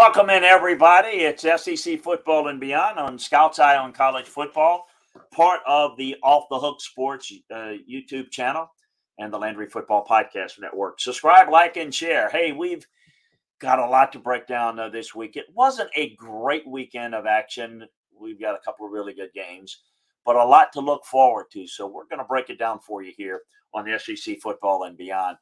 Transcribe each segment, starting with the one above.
Welcome in, everybody. It's SEC Football and Beyond on Scout's Eye on College Football, part of the Off the Hook Sports uh, YouTube channel and the Landry Football Podcast Network. Subscribe, like, and share. Hey, we've got a lot to break down uh, this week. It wasn't a great weekend of action. We've got a couple of really good games, but a lot to look forward to. So we're going to break it down for you here on the SEC Football and Beyond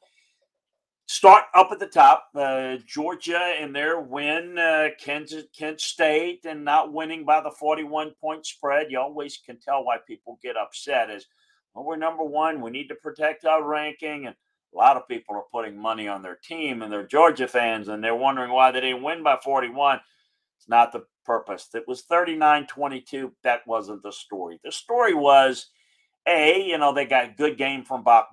start up at the top. Uh, Georgia and their win, uh, Kent, Kent State, and not winning by the 41 point spread. You always can tell why people get upset. Is well, we're number one. We need to protect our ranking, and a lot of people are putting money on their team, and they're Georgia fans, and they're wondering why they didn't win by 41. It's not the purpose. It was 39 22. That wasn't the story. The story was. A, you know, they got a good game from Brock,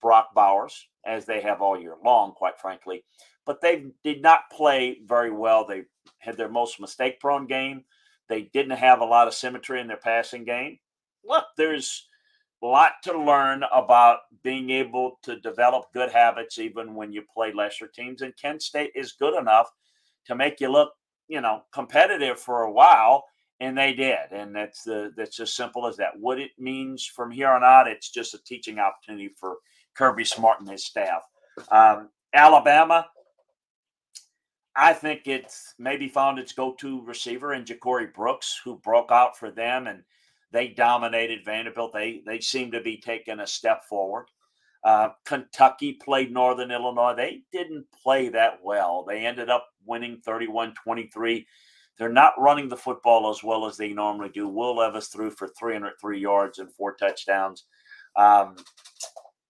Brock Bowers, as they have all year long, quite frankly. But they did not play very well. They had their most mistake prone game. They didn't have a lot of symmetry in their passing game. Look, there's a lot to learn about being able to develop good habits even when you play lesser teams. And Kent State is good enough to make you look, you know, competitive for a while. And they did. And that's the that's as simple as that. What it means from here on out, it's just a teaching opportunity for Kirby Smart and his staff. Um, Alabama, I think it's maybe found its go-to receiver in Ja'Corey Brooks, who broke out for them and they dominated Vanderbilt. They they seem to be taking a step forward. Uh, Kentucky played Northern Illinois. They didn't play that well. They ended up winning 31 23. They're not running the football as well as they normally do. Will Levis threw for 303 yards and four touchdowns. Um,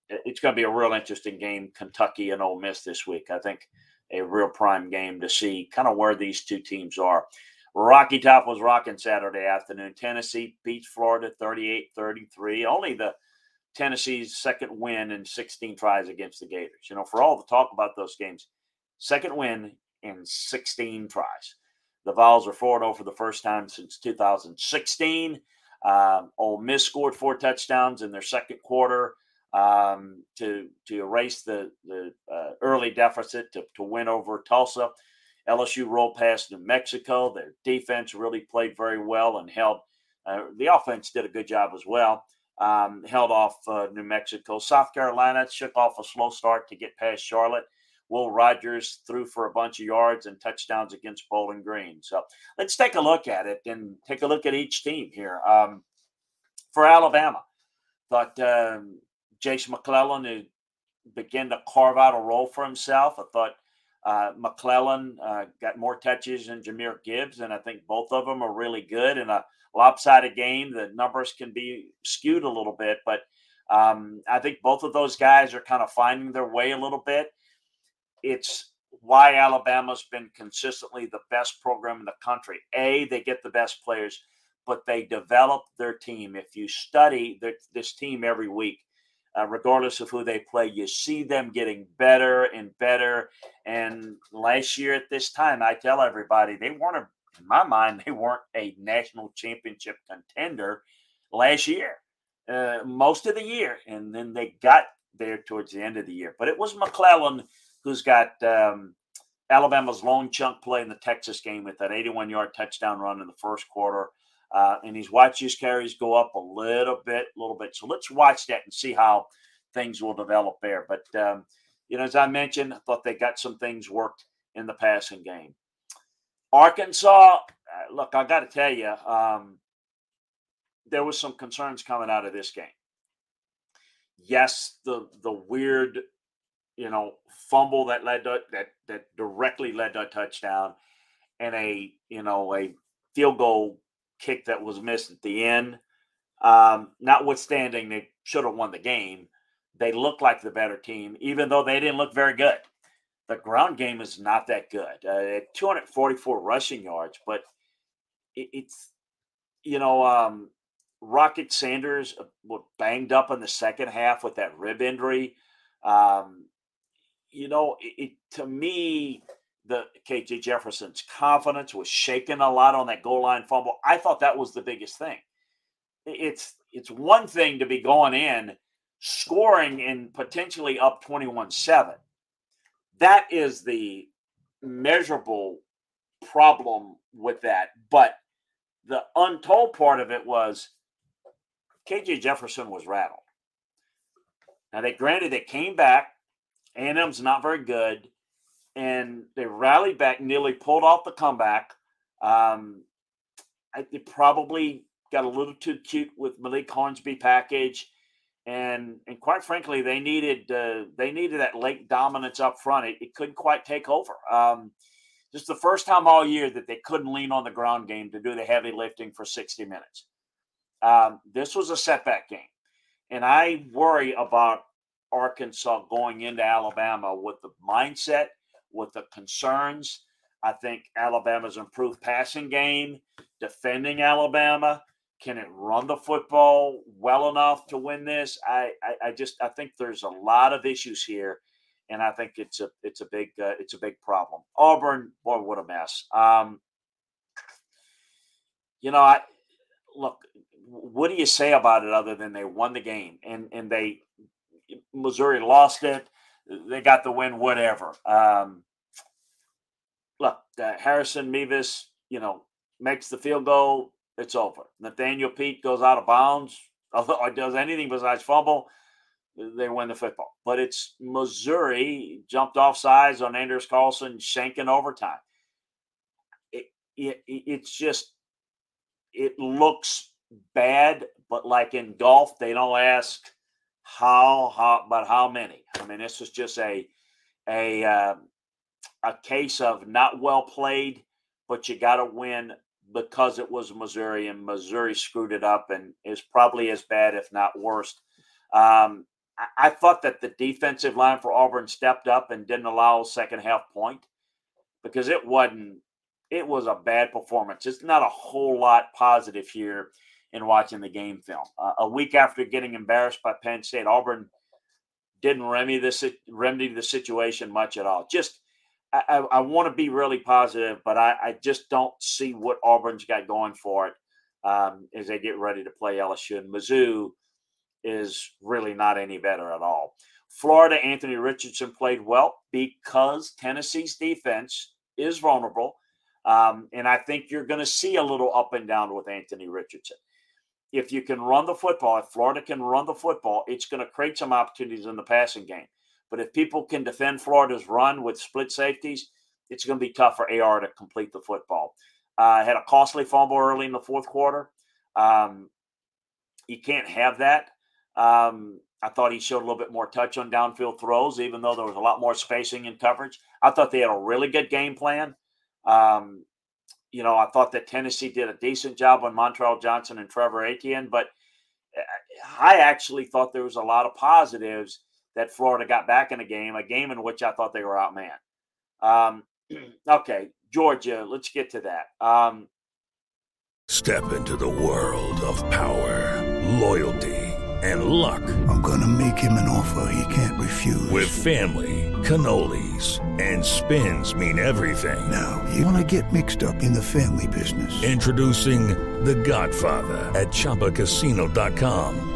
it's going to be a real interesting game, Kentucky and Ole Miss this week. I think a real prime game to see kind of where these two teams are. Rocky Top was rocking Saturday afternoon. Tennessee beats Florida 38 33. Only the Tennessee's second win in 16 tries against the Gators. You know, for all the talk about those games, second win in 16 tries. The Vols are 4 0 for the first time since 2016. Um, Ole Miss scored four touchdowns in their second quarter um, to to erase the the uh, early deficit to, to win over Tulsa. LSU rolled past New Mexico. Their defense really played very well and held. Uh, the offense did a good job as well. Um, held off uh, New Mexico. South Carolina shook off a slow start to get past Charlotte. Will Rogers threw for a bunch of yards and touchdowns against Bowling Green. So let's take a look at it and take a look at each team here. Um, for Alabama, thought um, Jase McClellan who began to carve out a role for himself. I thought uh, McClellan uh, got more touches than Jahmyr Gibbs, and I think both of them are really good. In a lopsided game, the numbers can be skewed a little bit, but um, I think both of those guys are kind of finding their way a little bit. It's why Alabama's been consistently the best program in the country. A, they get the best players, but they develop their team. If you study this team every week, uh, regardless of who they play. You see them getting better and better. And last year at this time, I tell everybody they weren't a in my mind, they weren't a national championship contender last year, uh, most of the year. And then they got there towards the end of the year. But it was McClellan who's got um, Alabama's long chunk play in the Texas game with that 81 yard touchdown run in the first quarter. Uh, and he's watched his carries go up a little bit, a little bit. So let's watch that and see how things will develop there. But, um, you know, as I mentioned, I thought they got some things worked in the passing game. Arkansas, uh, look, I got to tell you, um, there was some concerns coming out of this game. Yes, the the weird, you know, fumble that led to, that that directly led to a touchdown, and a you know a field goal kick that was missed at the end. Um, notwithstanding, they should have won the game. They looked like the better team, even though they didn't look very good the ground game is not that good. Uh, 244 rushing yards, but it, it's you know um, Rocket Sanders uh, banged up in the second half with that rib injury. Um, you know, it, it, to me, the KJ Jefferson's confidence was shaken a lot on that goal line fumble. I thought that was the biggest thing. It's it's one thing to be going in, scoring and potentially up 21-7 that is the measurable problem with that. But the untold part of it was KJ Jefferson was rattled. Now they granted they came back. A&M's not very good, and they rallied back, nearly pulled off the comeback. Um, I, they probably got a little too cute with Malik Hornsby package and and quite frankly, they needed uh, they needed that late dominance up front. It, it couldn't quite take over. Um, just the first time all year that they couldn't lean on the ground game to do the heavy lifting for 60 minutes. Um, this was a setback game, and I worry about Arkansas going into Alabama with the mindset, with the concerns. I think Alabama's improved passing game, defending Alabama can it run the football well enough to win this? I, I, I just I think there's a lot of issues here, and I think it's a it's a big uh, it's a big problem. Auburn, boy, what a mess. Um, you know, I look. What do you say about it other than they won the game and and they Missouri lost it. They got the win, whatever. Um, look, uh, Harrison Mevis, you know, makes the field goal it's over. Nathaniel Peat goes out of bounds or does anything besides fumble, they win the football. But it's Missouri jumped off sides on Anders Carlson, shanking overtime. It, it, it's just, it looks bad, but like in golf, they don't ask how, how, but how many. I mean, this is just a, a, uh, a case of not well played, but you got to win because it was Missouri and Missouri screwed it up and is probably as bad, if not worse. Um, I, I, thought that the defensive line for Auburn stepped up and didn't allow a second half point because it wasn't. It was a bad performance. It's not a whole lot positive here in watching the game film. Uh, a week after getting embarrassed by Penn State, Auburn didn't remedy this remedy the situation much at all. Just I, I want to be really positive, but I, I, just don't see what Auburn's got going for it um, as they get ready to play LSU. And Mizzou is really not any better at all. Florida, Anthony Richardson played well because Tennessee's defense is vulnerable. Um, and I think you're going to see a little up and down with Anthony Richardson. If you can run the football, if Florida can run the football, it's going to create some opportunities in the passing game. But if people can defend Florida's run with split safeties, it's going to be tough for AR to complete the football. Uh, had a costly fumble early in the fourth quarter. Um, you can't have that. Um, I thought he showed a little bit more touch on downfield throws, even though there was a lot more spacing and coverage. I thought they had a really good game plan. Um, you know, I thought that Tennessee did a decent job on Montrell Johnson and Trevor Etienne, but uh, I actually thought there was a lot of positives that Florida got back in a game, a game in which I thought they were outmanned. Um, okay, Georgia, let's get to that. Um, Step into the world of power, loyalty and luck. I'm going to make him an offer he can't refuse. With family, cannolis, and spins mean everything. Now, you want to get mixed up in the family business. Introducing The Godfather at ChumbaCasino.com.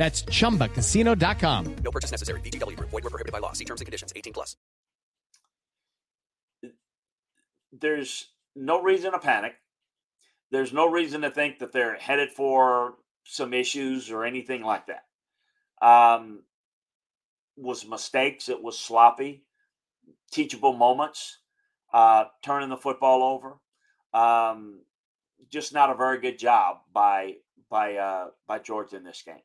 That's chumbacasino.com. No purchase necessary. VGW Group. Void where prohibited by law. See terms and conditions. 18 plus. There's no reason to panic. There's no reason to think that they're headed for some issues or anything like that. Um, was mistakes. It was sloppy, teachable moments, uh, turning the football over. Um, just not a very good job by by uh, by Georgia in this game.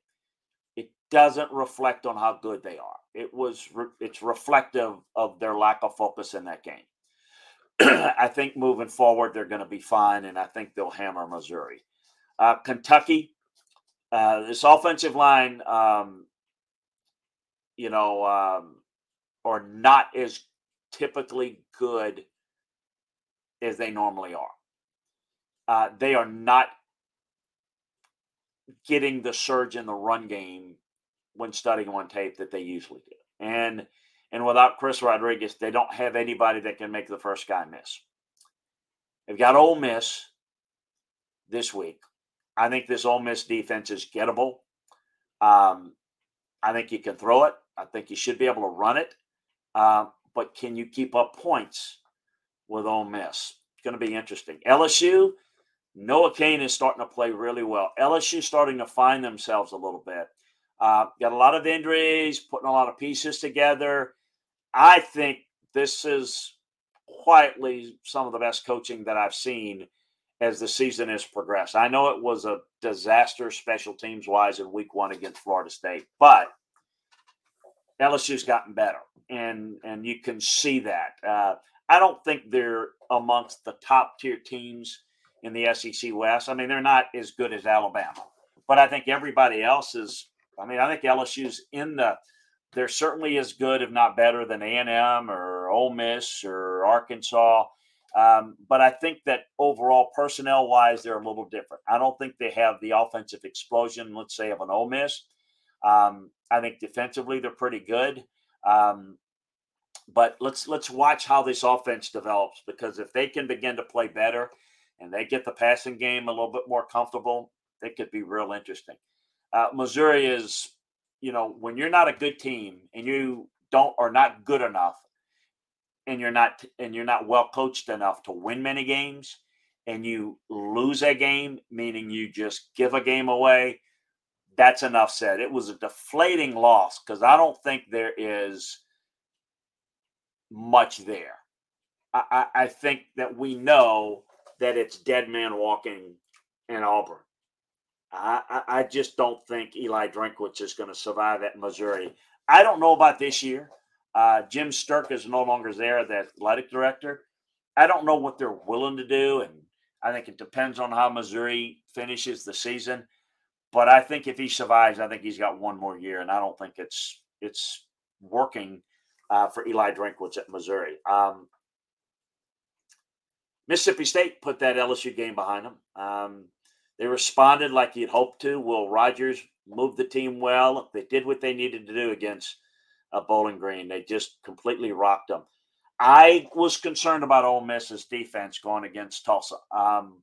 Doesn't reflect on how good they are. It was re- it's reflective of their lack of focus in that game. I think moving forward they're going to be fine, and I think they'll hammer Missouri. Uh, Kentucky, uh, this offensive line, um, you know, um, are not as typically good as they normally are. Uh, they are not getting the surge in the run game when studying on tape that they usually do. And and without Chris Rodriguez, they don't have anybody that can make the first guy miss. They've got Ole Miss this week. I think this Ole Miss defense is gettable. Um, I think you can throw it. I think you should be able to run it. Uh, but can you keep up points with Ole Miss? It's going to be interesting. LSU, Noah Cain is starting to play really well. LSU starting to find themselves a little bit. Uh, got a lot of injuries, putting a lot of pieces together. I think this is quietly some of the best coaching that I've seen as the season has progressed. I know it was a disaster special teams wise in week one against Florida State, but LSU's gotten better, and and you can see that. Uh, I don't think they're amongst the top tier teams in the SEC West. I mean, they're not as good as Alabama, but I think everybody else is. I mean, I think LSU's in the. They're certainly as good, if not better, than A and M or Ole Miss or Arkansas. Um, but I think that overall, personnel wise, they're a little different. I don't think they have the offensive explosion, let's say, of an Ole Miss. Um, I think defensively they're pretty good. Um, but let's let's watch how this offense develops because if they can begin to play better and they get the passing game a little bit more comfortable, it could be real interesting. Uh, Missouri is, you know, when you're not a good team and you don't are not good enough, and you're not and you're not well coached enough to win many games, and you lose a game, meaning you just give a game away. That's enough said. It was a deflating loss because I don't think there is much there. I, I, I think that we know that it's dead man walking in Auburn. I, I, just don't think Eli Drinkwitz is going to survive at Missouri. I don't know about this year. Uh, Jim Sterk is no longer there, the athletic director. I don't know what they're willing to do, and I think it depends on how Missouri finishes the season. But I think if he survives, I think he's got one more year, and I don't think it's it's working uh, for Eli Drinkwitz at Missouri. Um, Mississippi State put that LSU game behind them. Um, they responded like you'd hoped to. Will Rogers moved the team well. They did what they needed to do against of Bowling Green. They just completely rocked them. I was concerned about Ole Miss's defense going against Tulsa. Um,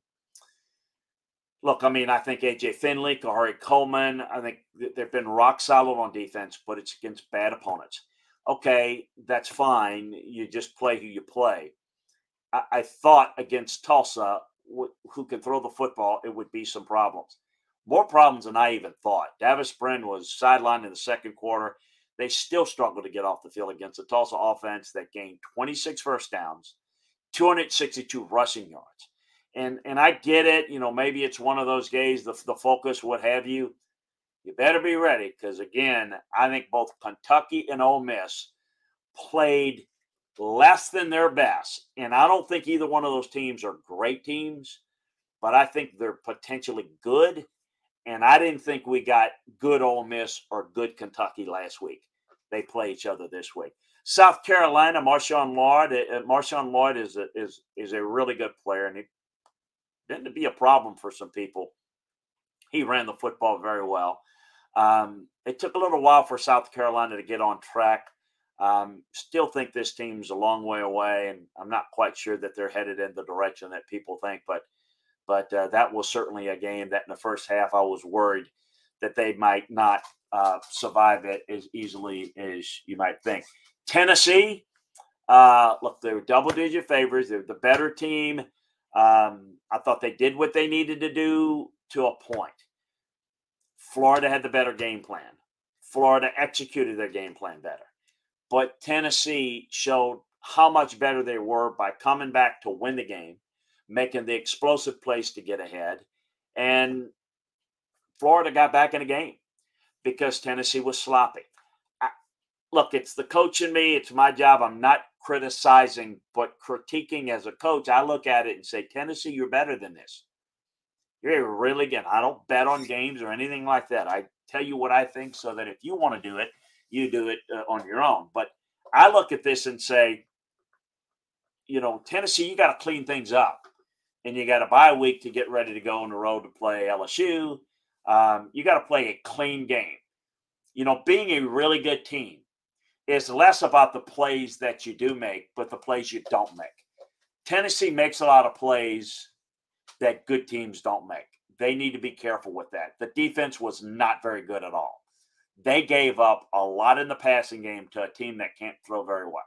look, I mean, I think AJ Finley, Kahari Coleman, I think they've been rock solid on defense, but it's against bad opponents. Okay, that's fine. You just play who you play. I, I thought against Tulsa, who can throw the football, it would be some problems. More problems than I even thought. Davis Brin was sidelined in the second quarter. They still struggled to get off the field against the Tulsa offense that gained 26 first downs, 262 rushing yards. And and I get it, you know, maybe it's one of those games, the, the focus, what have you. You better be ready because, again, I think both Kentucky and Ole Miss played less than their best. And I don't think either one of those teams are great teams, but I think they're potentially good. And I didn't think we got good Ole Miss or good Kentucky last week. They play each other this week. South Carolina, Marshawn Lloyd. Uh, Marshawn Lloyd is a, is is a really good player, and he didn't be a problem for some people. He ran the football very well. Um, it took a little while for South Carolina to get on track. Um, still think this team's a long way away, and I'm not quite sure that they're headed in the direction that people think. But but uh, that was certainly a game that in the first half I was worried that they might not uh, survive it as easily as you might think. Tennessee, uh, look, they were double digit favorites. They're the better team. Um, I thought they did what they needed to do to a point. Florida had the better game plan. Florida executed their game plan better. But Tennessee showed how much better they were by coming back to win the game, making the explosive plays to get ahead. And Florida got back in the game because Tennessee was sloppy. I, look, it's the coach in me. It's my job. I'm not criticizing, but critiquing as a coach. I look at it and say, Tennessee, you're better than this. You're really good. I don't bet on games or anything like that. I tell you what I think so that if you want to do it, you do it uh, on your own. But I look at this and say, you know, Tennessee, you got to clean things up, and you got a bye week to get ready to go on the road to play LSU. Um, you got to play a clean game. You know, being a really good team is less about the plays that you do make, but the plays you don't make. Tennessee makes a lot of plays that good teams don't make. They need to be careful with that. The defense was not very good at all they gave up a lot in the passing game to a team that can't throw very well.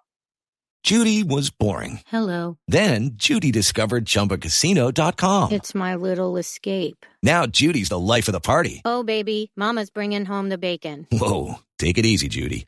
Judy was boring. Hello. Then Judy discovered chumbacasino.com. It's my little escape. Now Judy's the life of the party. Oh, baby, Mama's bringing home the bacon. Whoa. Take it easy, Judy.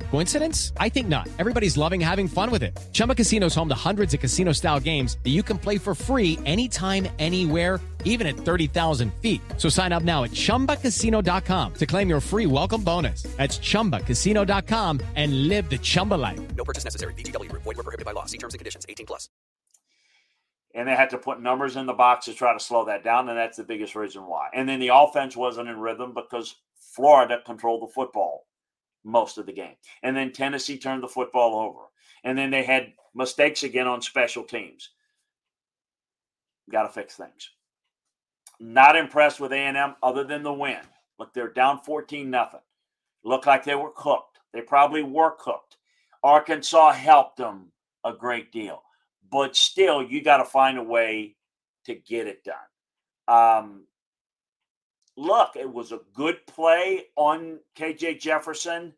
Coincidence? I think not. Everybody's loving having fun with it. Chumba Casino is home to hundreds of casino style games that you can play for free anytime, anywhere, even at 30,000 feet. So sign up now at chumbacasino.com to claim your free welcome bonus. That's chumbacasino.com and live the Chumba life. No purchase necessary. VGW, void, were prohibited by law. See terms and conditions 18 plus. And they had to put numbers in the box to try to slow that down, and that's the biggest reason why. And then the offense wasn't in rhythm because Florida controlled the football most of the game. And then Tennessee turned the football over. And then they had mistakes again on special teams. Got to fix things. Not impressed with A&M other than the win. Look, they're down 14 nothing. Look like they were cooked. They probably were cooked. Arkansas helped them a great deal. But still, you got to find a way to get it done. Um, look, it was a good play on KJ Jefferson.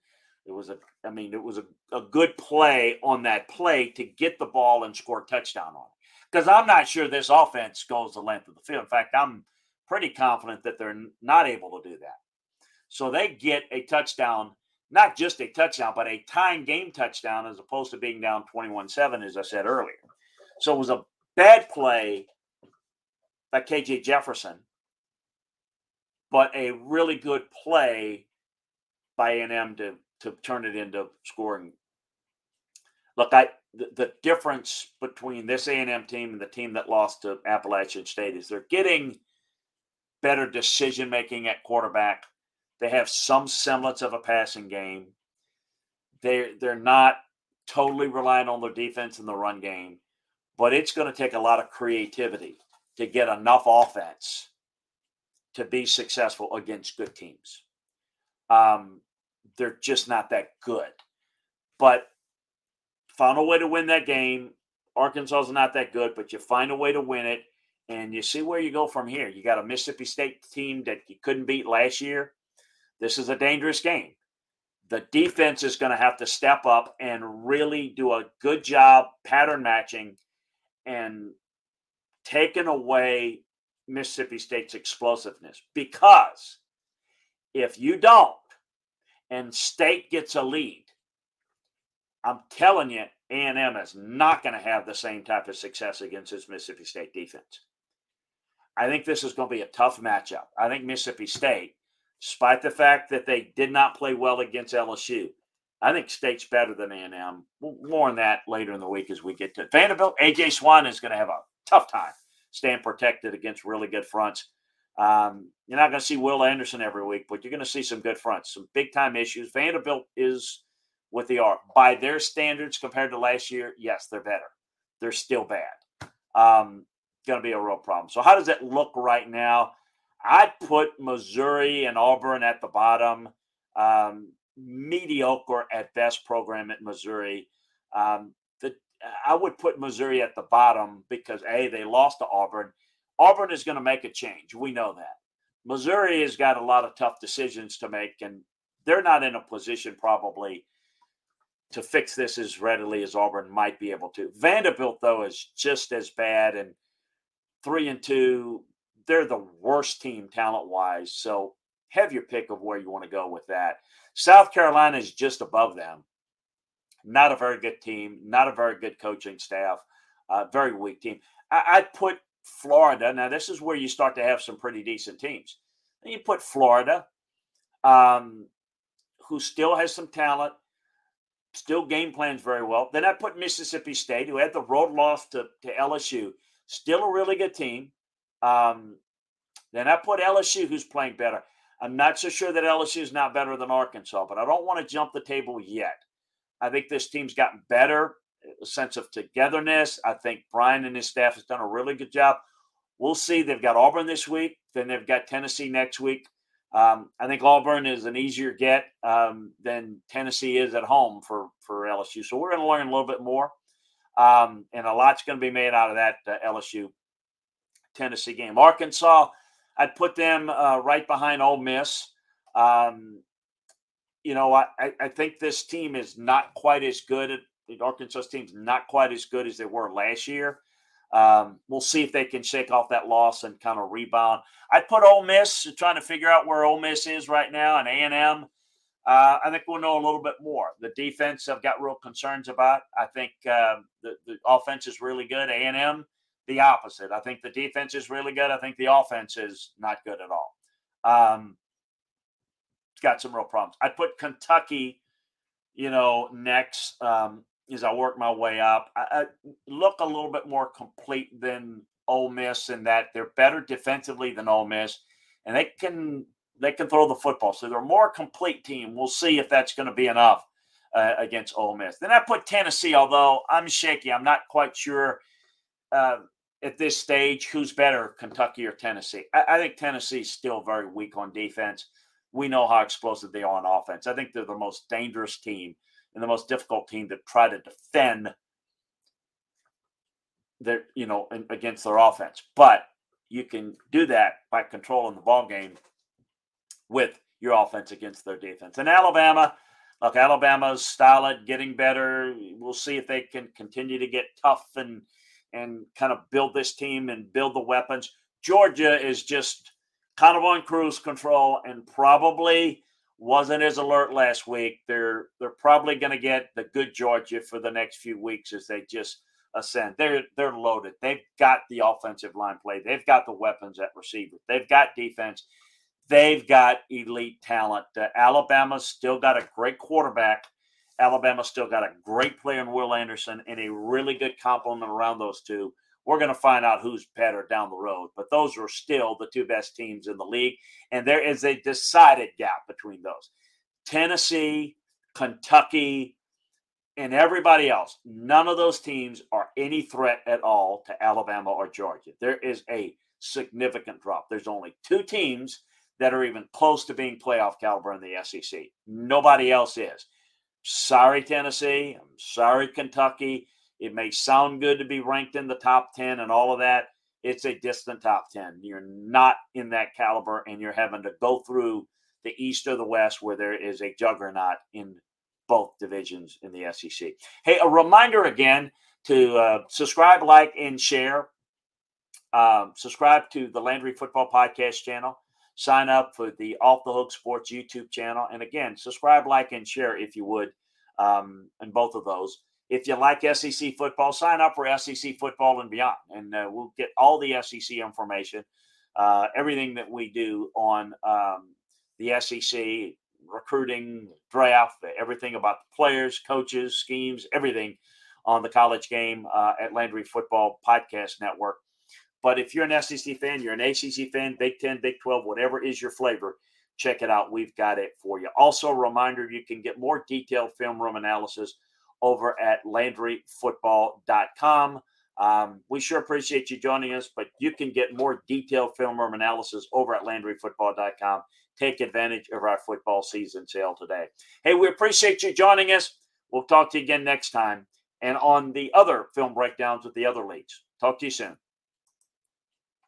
It was a, I mean, it was a, a good play on that play to get the ball and score a touchdown on it. Because I'm not sure this offense goes the length of the field. In fact, I'm pretty confident that they're not able to do that. So they get a touchdown, not just a touchdown, but a time game touchdown as opposed to being down 21 7, as I said earlier. So it was a bad play by KJ Jefferson but a really good play by A&M to to turn it into scoring look, I the, the difference between this A&M team and the team that lost to Appalachian State is they're getting better decision making at quarterback. They have some semblance of a passing game. They they're not totally reliant on their defense in the run game, but it's going to take a lot of creativity to get enough offense to be successful against good teams. Um, they're just not that good. But found a way to win that game. Arkansas is not that good, but you find a way to win it, and you see where you go from here. You got a Mississippi State team that you couldn't beat last year. This is a dangerous game. The defense is going to have to step up and really do a good job pattern matching and taking away Mississippi State's explosiveness because if you don't and State gets a lead, I'm telling you, A&M is not going to have the same type of success against this Mississippi State defense. I think this is going to be a tough matchup. I think Mississippi State, despite the fact that they did not play well against LSU, I think State's better than A&M. More on that later in the week as we get to Vanderbilt. AJ Swann is going to have a tough time staying protected against really good fronts. Um, you're not going to see Will Anderson every week, but you're going to see some good fronts, some big time issues. Vanderbilt is what they are by their standards compared to last year. Yes, they're better. They're still bad. Um, going to be a real problem. So, how does it look right now? I'd put Missouri and Auburn at the bottom. Um, mediocre at best program at Missouri. Um, I would put Missouri at the bottom because a they lost to Auburn. Auburn is going to make a change. We know that. Missouri has got a lot of tough decisions to make, and they're not in a position probably to fix this as readily as Auburn might be able to. Vanderbilt, though, is just as bad, and three and two, they're the worst team talent wise. So have your pick of where you want to go with that. South Carolina is just above them. Not a very good team, not a very good coaching staff, uh, very weak team. I, would put Florida. Now, this is where you start to have some pretty decent teams. And you put Florida, um, who still has some talent, still game plans very well. Then I put Mississippi State, who had the road loss to, to LSU, still a really good team. Um, then I put LSU, who's playing better. I'm not so sure that LSU is not better than Arkansas, but I don't want to jump the table yet. I think this team's gotten better, a sense of togetherness. I think Brian and his staff has done a really good job. We'll see. They've got Auburn this week, then they've got Tennessee next week. Um, I think Auburn is an easier get um, than Tennessee is at home for for LSU. So we're going to learn a little bit more, um, and a lot's going to be made out of that uh, LSU Tennessee game. Arkansas, I'd put them uh, right behind Ole Miss. Um, you know, I, I think this team is not quite as good. The Arkansas team's not quite as good as they were last year. Um, we'll see if they can shake off that loss and kind of rebound. I'd put Ole Miss trying to figure out where Ole Miss is right now and A and M. Uh, I think we'll know a little bit more. The defense I've got real concerns about. I think um, the, the offense is really good. A and M, the opposite. I think the defense is really good. I think the offense is not good at all. Um, got some real problems. I'd put Kentucky, you know, next um, as I work my way up. I, I look a little bit more complete than Ole Miss in that they're better defensively than Ole Miss, and they can they can throw the football. So they're a more complete team. We'll see if that's going to be enough uh, against Ole Miss. Then I put Tennessee, although I'm shaky. I'm not quite sure uh, at this stage who's better, Kentucky or Tennessee. I, I think Tennessee's still very weak on defense. We know how explosive they are on offense. I think they're the most dangerous team and the most difficult team to try to defend their, you know, against their offense. But you can do that by controlling the ball game with your offense against their defense. And Alabama, look, Alabama's solid, getting better. We'll see if they can continue to get tough and and kind of build this team and build the weapons. Georgia is just kind of on cruise control and probably wasn't as alert last week. They're they're probably going to get the good Georgia for the next few weeks as they just ascend. They're they're loaded. They've got the offensive line play. They've got the weapons at receiver. They've got defense. They've got elite talent. Uh, Alabama's still got a great quarterback, Alabama still got a great player in Will Anderson and a really good complement around those two. We're going to find out who's better down the road, but those are still the two best teams in the league. And there is a decided gap between those. Tennessee, Kentucky, and everybody else, none of those teams are any threat at all to Alabama or Georgia. There is a significant drop. There's only two teams that are even close to being playoff caliber in the SEC. Nobody else is. Sorry, Tennessee. I'm sorry, Kentucky. It may sound good to be ranked in the top 10 and all of that. It's a distant top 10. You're not in that caliber, and you're having to go through the East or the West where there is a juggernaut in both divisions in the SEC. Hey, a reminder again to uh, subscribe, like, and share. Um, subscribe to the Landry Football Podcast channel. Sign up for the Off the Hook Sports YouTube channel. And again, subscribe, like, and share if you would um, in both of those. If you like SEC football, sign up for SEC football and beyond. And uh, we'll get all the SEC information, uh, everything that we do on um, the SEC, recruiting, draft, everything about the players, coaches, schemes, everything on the college game uh, at Landry Football Podcast Network. But if you're an SEC fan, you're an ACC fan, Big 10, Big 12, whatever is your flavor, check it out. We've got it for you. Also, a reminder you can get more detailed film room analysis over at LandryFootball.com. Um, we sure appreciate you joining us, but you can get more detailed film room analysis over at LandryFootball.com. Take advantage of our football season sale today. Hey, we appreciate you joining us. We'll talk to you again next time and on the other film breakdowns with the other leagues. Talk to you soon.